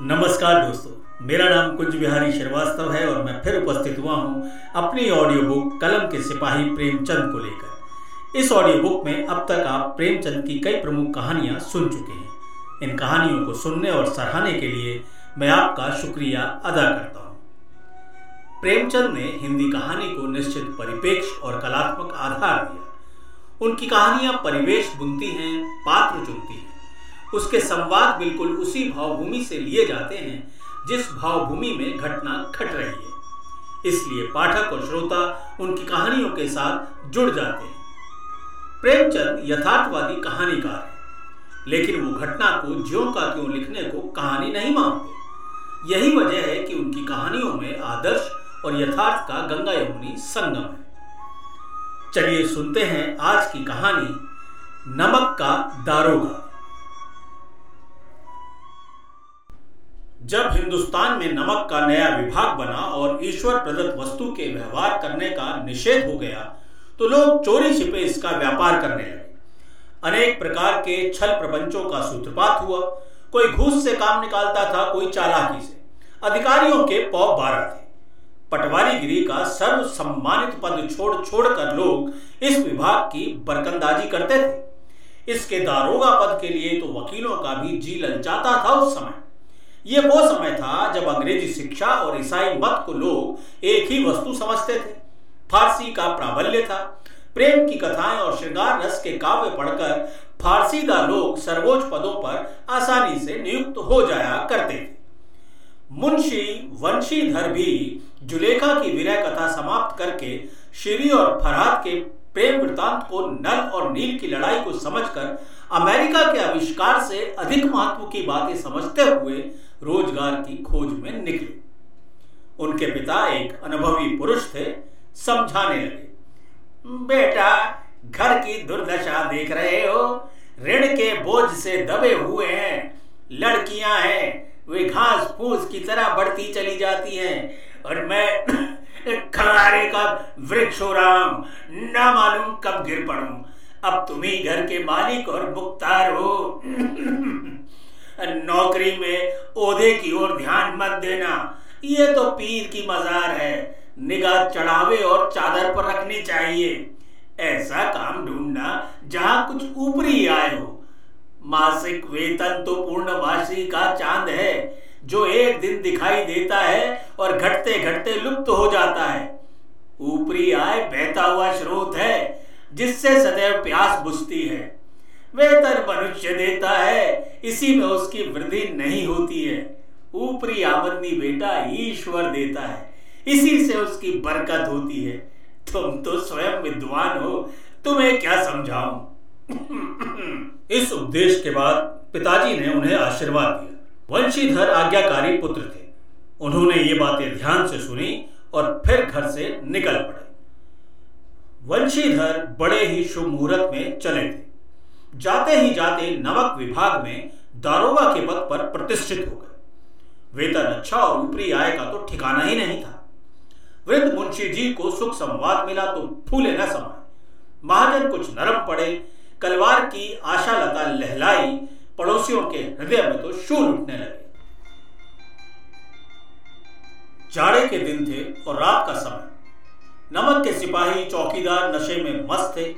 नमस्कार दोस्तों, मेरा नाम कुंज बिहारी श्रीवास्तव है और मैं फिर उपस्थित हुआ हूँ अपनी ऑडियो बुक कलम के सिपाही प्रेमचंद को लेकर। इस ऑडियो बुक में अब तक आप प्रेमचंद की कई प्रमुख कहानियाँ सुन चुके हैं। इन कहानियों को सुनने और सराहने के लिए मैं आपका शुक्रिया अदा करता हूँ। प्रेमचंद ने हिंदी कहानी को निश्चित परिपेक्ष और कलात्मक आधार दिया। उनकी कहानियाँ परिवेश बुनती हैं, पात्र चुनती हैं। उसके संवाद बिल्कुल उसी भावभूमि से लिए जाते हैं, जिस भावभूमि में घटना घट रही है। इसलिए पाठक और श्रोता उनकी कहानियों के साथ जुड़ जाते हैं। प्रेमचंद यथार्थवादी कहानीकार है, लेकिन वो घटना को ज्यो का क्यों लिखने को कहानी नहीं मानते। यही वजह है कि उनकी कहानियों में आदर्श और यथार्थ का गंगा यमुनी संगम है। चलिए सुनते हैं आज की कहानी, नमक का दारोगा। जब हिंदुस्तान में नमक का नया विभाग बना और ईश्वर प्रदत्त वस्तु के व्यवहार करने का निषेध हो गया तो लोग चोरी छिपे इसका व्यापार करने लगे। अनेक प्रकार के छल प्रपंचों का सूत्रपात हुआ। कोई घूस से काम निकालता था, कोई चालाकी से। अधिकारियों के पौ बारह थे। पटवारीगिरी का सर्व सम्मानित पद छोड़ छोड़कर लोग इस विभाग की बरकंदाजी करते थे। इसके दारोगा पद के लिए तो वकीलों का भी जी ललचाता था उस समय। ये वो समय था जब अंग्रेज़ी शिक्षा और ईसाई मत को लोग एक ही वस्तु समझते थे। फारसी का प्राबल्य था। प्रेम की कथाएँ और श्रृंगार रस के काव्य पढ़कर फारसीदा लोग सर्वोच्च पदों पर आसानी से नियुक्त हो जाया करते थे। मुंशी वंशीधर भी जुलेखा की विरह कथा समाप्त करके श्री और फरहाद के प्रेम वृतांत को नल और नील की लड़ाई को समझकर अमेरिका के आविष्कार से अधिक महत्व की बातें समझते हुए रोज़गार की खोज में निकले। उनके पिता एक अनुभवी पुरुष थे, समझाने लगे, बेटा, घर की दुर्दशा देख रहे हो। ऋण के बोझ से दबे हुए हैं, लड़कियाँ हैं, वे घास फूस की तरह बढ़ती चली जाती हैं, और मैं खलारे का वृक्ष हो रहा हूँ न मालूम कब गिर पड़ू। अब तुम ही घर के मालिक और मुख्तार हो। नौकरी में ओहदे की ओर ध्यान मत देना। ये तो पीर की मजार है। निगाह चढ़ावे और चादर पर रखनी चाहिए। ऐसा काम ढूंढना जहाँ कुछ ऊपरी आए हो। मासिक वेतन तो पूर्णवासी का चाँद है। जो एक दिन दिखाई देता है और घटते घटते लुप्त हो जाता है। ऊपरी आय बहता हुआ स्रोत है, जिससे सदैव प्यास बुझती है। वेतन मनुष्य देता है, इसी में उसकी वृद्धि नहीं होती है। ऊपरी आमदनी बेटा ईश्वर देता है, इसी से उसकी बरकत होती है। तुम तो स्वयं विद्वान हो, तुम्हें क्या समझाऊं? इस उपदेश के बाद पिताजी ने उन्हें आशीर्वाद दिया। वंशीधर आज्ञाकारी पुत्र थे। उन्होंने ये बातें ध्यान से सुनी और फिर घर से निकल पड़े। वंशीधर बड़े ही शुभ मुहूर्त में चले थे। जाते ही जाते नमक विभाग में दारोगा के पद पर प्रतिष्ठित हो गए। वेतन अच्छा और ऊपरी आय का तो ठिकाना ही नहीं था। वृद्ध मुंशी जी को सुख संवाद मिला तो फूले न समाये। महाजन कुछ नरम पड़े, कलवार की आशा लता लहलाई पड़ोसियों के हृदय में तो शूल उठने लगे। जाड़े के दिन थे और रात का समय। नमक के सिपाही, चौकीदार नशे में मस्त थे।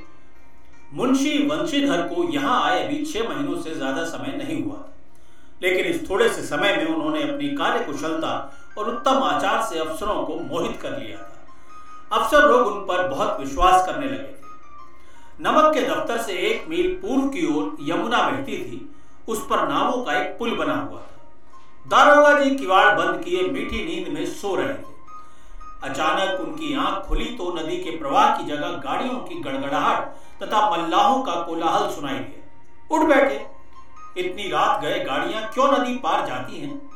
मुंशी वंशीधर को यहाँ आए अभी छह महीनों से ज़्यादा समय नहीं हुआ। लेकिन इस थोड़े से समय में उन्होंने अपनी कार्य कुशलता और उत्तम आचार से अफसरों को मोहित कर लिया था। अफसर लोग उन पर बहुत विश्वास करने लगे थे। नमक के दफ्तर से एक मील पूर्व की ओर यमुना बहती थी। उस पर नावों का एक पुल बना हुआ था। दारोगा जी किवाड़ बंद किए, मीठी नींद में सो रहे थे। अचानक उनकी आँख खुली तो नदी के प्रवाह की जगह गाड़ियों की गड़गड़ाहट तथा मल्लाहों का कोलाहल सुनाई दिया। उठ बैठे। इतनी रात गए गाड़ियाँ क्यों नदी पार जाती हैं?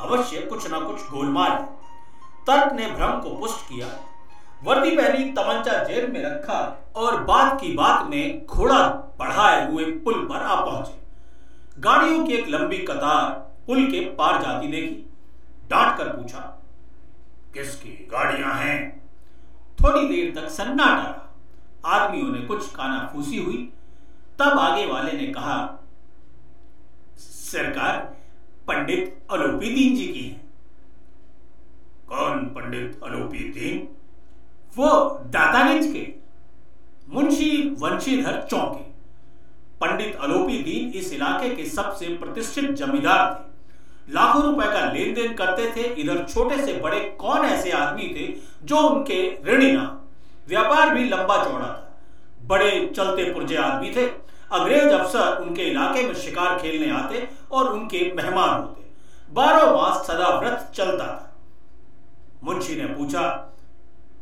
अवश्य कुछ ना कुछ गोलमाल तर्क ने भ्रम को पुष्ट किया। वर्दी पहनी तमंचा जेब में रखा और बात की बात में घोड़ा बढ़ाए हुए पुल पर आ पहुँचे। गाड़ियों की एक लंबी कतार पुल के पार जाती देखी, डांट कर पूछा, किसकी गाड़ियाँ हैं? थोड़ी देर तक सन्नाटा रहा आदमियों ने कुछ काना कानाफूसी हुई। तब आगे वाले ने कहा, सरकार पंडित अलोपी दीन जी की है। कौन पंडित अलोपी दीन वो दातागंज के, मुंशी वंशीधर चौके। पंडित अलोपी दीन इस इलाके के सबसे प्रतिष्ठित जमींदार थे। लाखों रुपए का लेन देन करते थे। इधर छोटे से बड़े कौन ऐसे आदमी थे जो उनके ऋणी ना? व्यापार भी लंबा चौड़ा था। बड़े चलते पुरजे आदमी थे। अंग्रेज़ अफसर उनके इलाके में शिकार खेलने आते और उनके मेहमान होते। बारह मास सदा व्रत चलता था। मुंशी ने पूछा,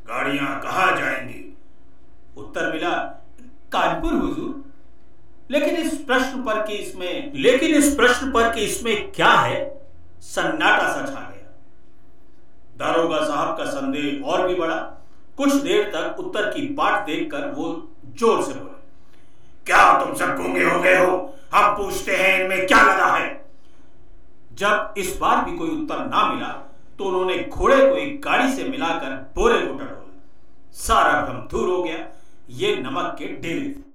गाड़ियाँ कहा जाएँगी? उत्तर मिला, कानपुर, हुजूर। लेकिन इस प्रश्न पर कि इसमें, लेकिन इस प्रश्न पर कि इसमें क्या है? सन्नाटा सा छा गया। दारोगा साहब का संदेह और भी बढ़ा कुछ देर तक उत्तर की पाठ देखकर वो ज़ोर से बोले, क्या तुम सब गूँगे हो गए हो? हम पूछते हैं इनमें क्या लगा है? जब इस बार भी कोई उत्तर ना मिला तो उन्होंने घोड़े को एक गाड़ी से मिलाकर बोरे को टटोला। सारा भ्रम दूर हो गया। ये नमक के डेले थे।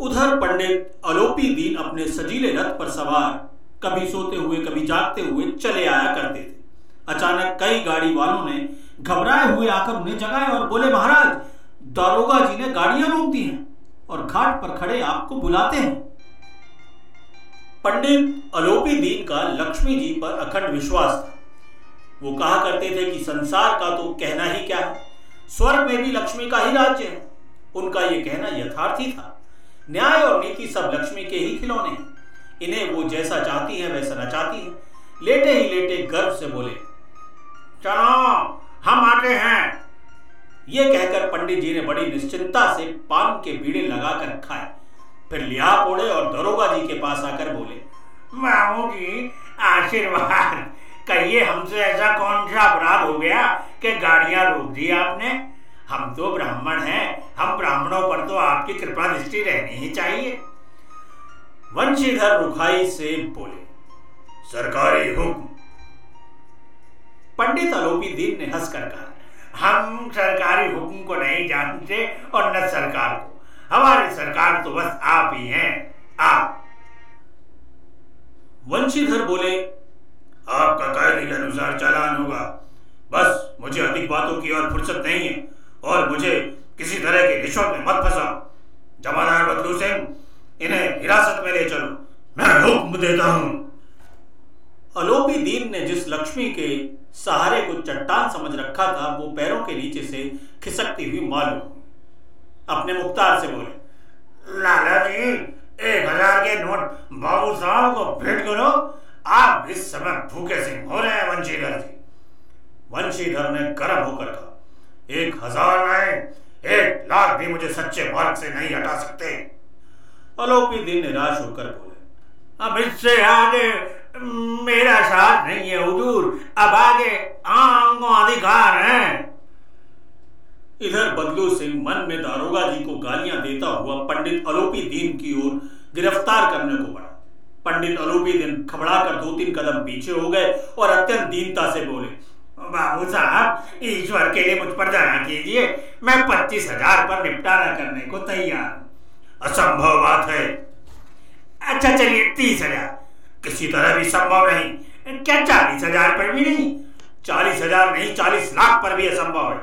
उधर पंडित अलोपी दीन अपने सजीले रथ पर सवार, कभी सोते हुए, कभी जागते हुए चले आया करते थे। अचानक कई गाड़ी वालों ने घबराए हुए आकर उन्हें जगाए और बोले, महाराज, दारोगा जी ने गाड़ियाँ रोक दी हैं और घाट पर खड़े आपको बुलाते हैं। पंडित अलोपी दीन का लक्ष्मी जी पर अखंड विश्वास था। वो कहा करते थे कि संसार का तो कहना ही क्या है? स्वर्ग में भी लक्ष्मी का ही राज्य है। उनका यह कहना यथार्थी था। न्याय और नीति सब लक्ष्मी के ही खिलौने हैं। इन्हें वो जैसा चाहती है, वैसा नचाती है। लेटे ही लेटे गर्व से बोले, चलो, हम आते हैं। ये कहकर पंडित जी ने बड़ी निश्चिंता से पान के बीड़े लगाकर खाए। फिर लिया पोड़े और दरोगा जी के पास आकर बोले मामू जी, आशीर्वाद। कहिए हमसे ऐसा कौन सा अपराध हो गया कि गाड़ियाँ रोक दी आपने? हम तो ब्राह्मण हैं। हम ब्राह्मणों पर तो आपकी कृपा दृष्टि रहनी ही चाहिए। वंशीधर रुखाई से बोले, सरकारी हुक्म। पंडित आलोपी दीन ने हंसकर कहा, हम सरकारी हुक्म को नहीं जानते और न सरकार को। हमारी सरकार तो बस आप ही हैं। आप। वंशीधर बोले, आपका कायदे के अनुसार चालान होगा। बस मुझे अधिक बातों की और फुर्सत नहीं है। और मुझे किसी तरह की रिश्वत में मत फंसाओ। जमादार बदलू सिंह इन्हें हिरासत में ले चलो। मैं हुक्म देता हूँ। अलोपी दीन ने जिस लक्ष्मी के सहारे को चट्टान समझ रखा था वो पैरों के नीचे से खिसकती हुई मालूम अपने मुख्तार से बोले लाला जी एक हज़ार के नोट बाबू साहब को भेंट करो। आप इस समय भूखे सिंह हो रहे हैं वंशीधर जी। वंशीधर ने गर्म होकर कहा एक हज़ार नहीं एक लाख भी मुझे सच्चे मार्ग से नहीं हटा सकते। अलोपी दिन निराश होकर बोले, अब इससे आगे मेरा साथ नहीं है, हुजूर। अब आगे आंगों अधिकार है। इधर बदलू सिंह मन में दारोगा जी को गालियाँ देता हुआ पंडित अलोपी दीन की ओर गिरफ़्तार करने को बढ़ा। पंडित अलोपी दीन खबड़ा कर दो तीन कदम पीछे हो गए और अत्यंत दीनता से बोले बाबू साहब, ईश्वर के लिए मुझ पर दया कीजिए। मैं पच्चीस हज़ार पर निपटारा करने को तैयार असंभव बात है। अच्छा चलिए तीस हज़ार। किसी तरह भी संभव नहीं। क्या चालीस हज़ार पर भी नहीं? चालीस हज़ार नहीं, चालीस लाख पर भी असंभव है।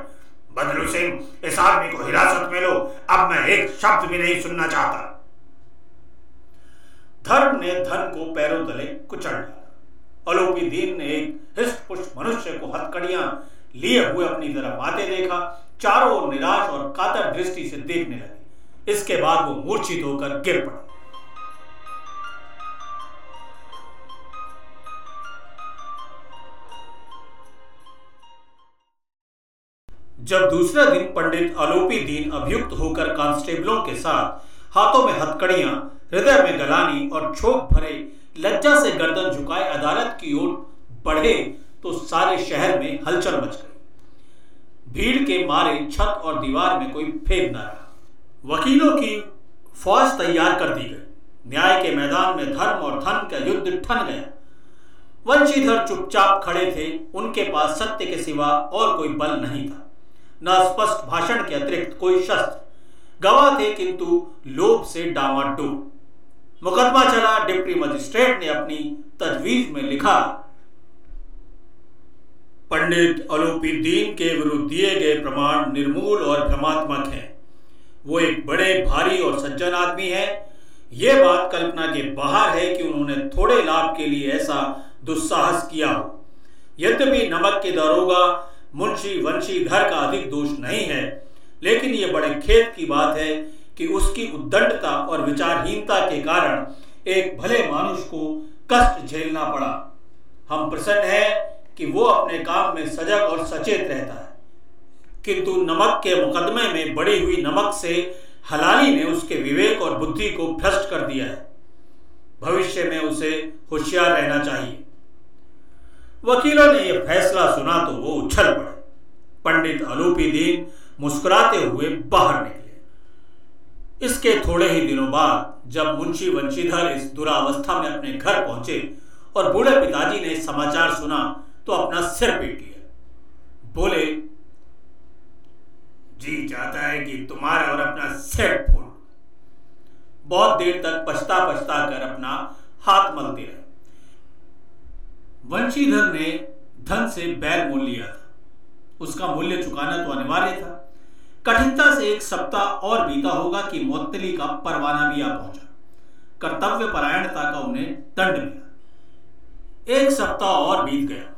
बदलू सिंह इस आदमी को हिरासत में लो। अब मैं एक शब्द भी नहीं सुनना चाहता। धर्म ने धन को पैरों तले कुचल डाला अलोपी दीन ने एक हिस्ट पुष्ट मनुष्य को हथकड़ियाँ लिए हुए अपनी तरफ़ आते देखा। चारों ओर निराश और कातर दृष्टि से देखने लगे। इसके बाद वो मूर्छित होकर गिर पड़ा। जब दूसरा दिन पंडित आलोपी दीन अभियुक्त होकर कांस्टेबलों के साथ हाथों में हथकड़ियाँ, हृदय में गलानी और छोक भरे लज्जा से गर्दन झुकाए, अदालत की ओर बढ़े तो सारे शहर में हलचल मच गई। भीड़ के मारे छत और दीवार में कोई फेद न रहा। वकीलों की फौज तैयार कर दी गई। न्याय के मैदान में धर्म और धन का युद्ध ठन गया। वंशीधर चुपचाप खड़े थे। उनके पास सत्य के सिवा और कोई बल नहीं था। न स्पष्ट भाषण के अतिरिक्त कोई शस्त्र। गवाह थे, किंतु लोभ से डावाडोल मुकदमा चला, डिप्टी मजिस्ट्रेट ने अपनी तजवीज में लिखा, पंडित अलूपीदीन के विरुद्ध दिए गए प्रमाण निर्मूल और भ्रमात्मक हैं। वो एक बड़े, भारी और सज्जन आदमी है। यह बात कल्पना के बाहर है कि उन्होंने थोड़े लाभ के लिए ऐसा दुस्साहस किया हो। यद्यपि नमक के दरोगा मुंशी वंशीधर का अधिक दोष नहीं है, लेकिन यह बड़े खेत की बात है कि उसकी उद्दंडता और विचारहीनता के कारण एक भले मानुष को कष्ट झेलना पड़ा। हम प्रसन्न हैं कि वो अपने काम में सजग और सचेत रहता है। किंतु नमक के मुकदमे में बड़ी हुई नमक से हलाली ने उसके विवेक और बुद्धि को भ्रष्ट कर दिया है। भविष्य में उसे होशियार रहना चाहिए। वकीलों ने यह फैसला सुना तो वो उछल पड़े। पंडित अलूपी दीन मुस्कुराते हुए बाहर निकले। इसके थोड़े ही दिनों बाद जब मुंशी वंशीधर इस दुरावस्था में अपने घर पहुँचे और बूढ़े पिताजी ने समाचार सुना तो अपना सिर पीट लिया। बोले, जी चाहता है कि तुम्हारा और अपना सिर फोड़। बहुत देर तक पछता पछता कर अपना हाथ मलते रहे। वंशीधर ने धन से बैल मोल लिया था। उसका मूल्य चुकाना तो अनिवार्य था। कठिनता से एक सप्ताह और बीता होगा कि मोतली का परवाना भी आ पहुँचा। कर्तव्य परायणता का उन्हें दंड मिला। एक सप्ताह और बीत गया।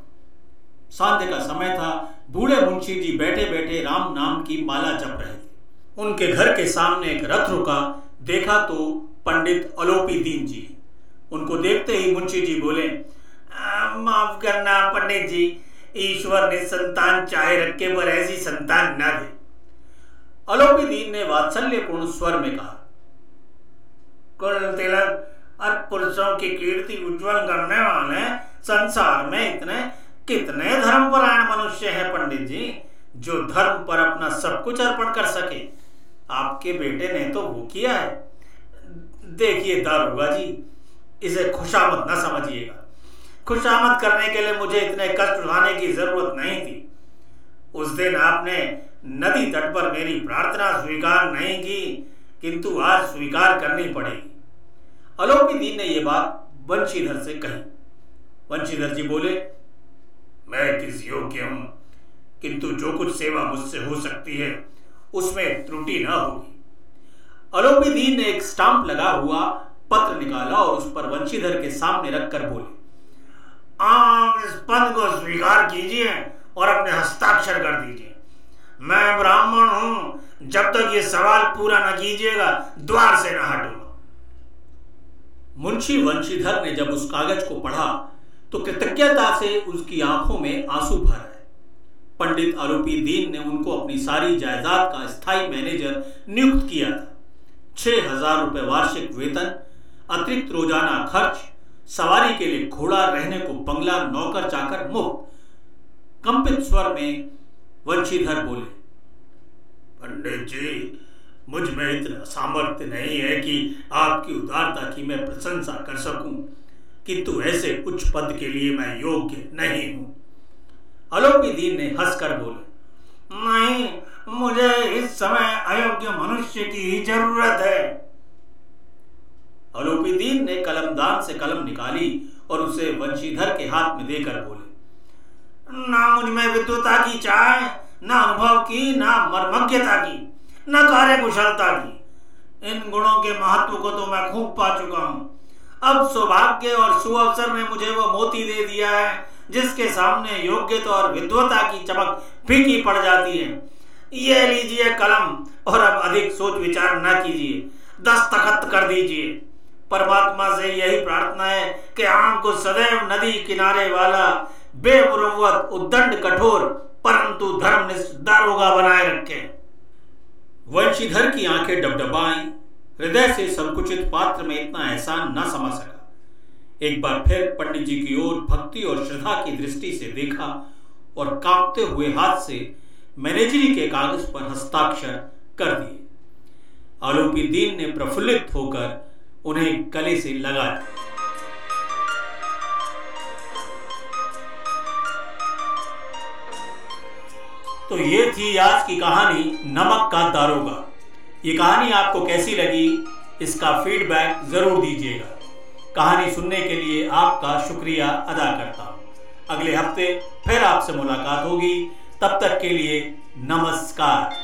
सांध्य का समय था। बूढ़े मुंशी जी बैठे बैठे राम नाम की माला जप रहे थे। उनके घर के सामने एक रथ रुका। देखा तो पंडित अलोपी दीन जी। उनको देखते ही मुंशी जी बोले माफ़ करना पंडित जी। ईश्वर ने संतान चाहे रखे पर ऐसी संतान न दे। अलोपी दीन ने वात्सल्यपूर्ण स्वर में कहा, कुल तिलक और पुरुषों की कीर्ति उज्जवल करने वाले संसार में इतने, कितने धर्मपरायण मनुष्य हैं पंडित जी, जो धर्म पर अपना सब कुछ अर्पण कर सके। आपके बेटे ने तो वो किया है। देखिए दारुगा जी, इसे खुशामद न समझिएगा। खुशामद करने के लिए मुझे इतने कष्ट उठाने की ज़रूरत नहीं थी। उस दिन आपने नदी तट पर मेरी प्रार्थना स्वीकार नहीं की, किंतु आज स्वीकार करनी पड़ेगी। अलोपी दीन ने यह बात वंशीधर से कही। वंशीधर जी बोले, मैं किस योग्य हूँ? किंतु जो कुछ सेवा मुझसे हो सकती है, उसमें त्रुटि न होगी। अलोपी दीन ने एक स्टाम्प लगा हुआ पत्र निकाला और उस पर वंशीधर के सामने रखकर बोले आम इस पद को स्वीकार कीजिए और अपने हस्ताक्षर कर दीजिए। मैं ब्राह्मण हूँ। जब तक ये सवाल पूरा न कीजिएगा, द्वार से न हटूँगा मुंशी वंशीधर ने जब उस कागज़ को पढ़ा तो कृतज्ञता से उसकी आँखों में आँसू भर आए। पंडित आरोपी दीन ने उनको अपनी सारी जायदाद का स्थायी मैनेजर नियुक्त किया था। छह हज़ार रुपए वार्षिक वेतन, अतिरिक्त रोज़ाना खर्च, सवारी के लिए घोड़ा रहने को बंगला, नौकर चाकर मुक्त कंपित स्वर में वंशीधर बोले, पंडित जी, मुझमें इतना सामर्थ्य नहीं है कि आपकी उदारता की मैं प्रशंसा कर सकूँ किंतु ऐसे उच्च पद के लिए मैं योग्य नहीं हूँ। अलोपी दीन ने हंसकर बोले, नहीं, मुझे इस समय अयोग्य मनुष्य की ही ज़रूरत है। अलोपी दीन ने कलमदान से कलम निकाली और उसे वंशीधर के हाथ में देकर बोले ना मुझमें विद्वता की चाय ना अनुभव की, ना मर्मज्ञता की, न कार्य कुशलता की। इन गुणों के महत्व को तो मैं खूब पा चुका हूँ। अब सौभाग्य और सुअवसर ने मुझे वो मोती दे दिया है, जिसके सामने योग्यता और विद्वता की चमक फीकी पड़ जाती है। ये लीजिए कलम, और अब अधिक सोच विचार न कीजिए। दस्तखत कर दीजिए। परमात्मा से यही प्रार्थना है कि आपको सदैव नदी किनारे वाला बेमुरवत उद्दंड, कठोर, परंतु धर्मनिष्ठ, दारोगा बनाए रखे। वंशीधर की आँखें डबडबाई, हृदय से संकुचित पात्र में इतना एहसान न समझ सका। एक बार फिर पंडित जी की ओर भक्ति और श्रद्धा की दृष्टि से देखा और कांपते हुए हाथ से मैनेजरी के कागज़ पर हस्ताक्षर कर दिए। आलोपी दीन ने प्रफुल्लित होकर उन्हें गले से लगाया तो ये थी आज की कहानी नमक का दारोगा। ये कहानी आपको कैसी लगी, इसका फीडबैक ज़रूर दीजिएगा। कहानी सुनने के लिए आपका शुक्रिया अदा करता हूँ। अगले हफ़्ते फिर आपसे मुलाकात होगी। तब तक के लिए नमस्कार।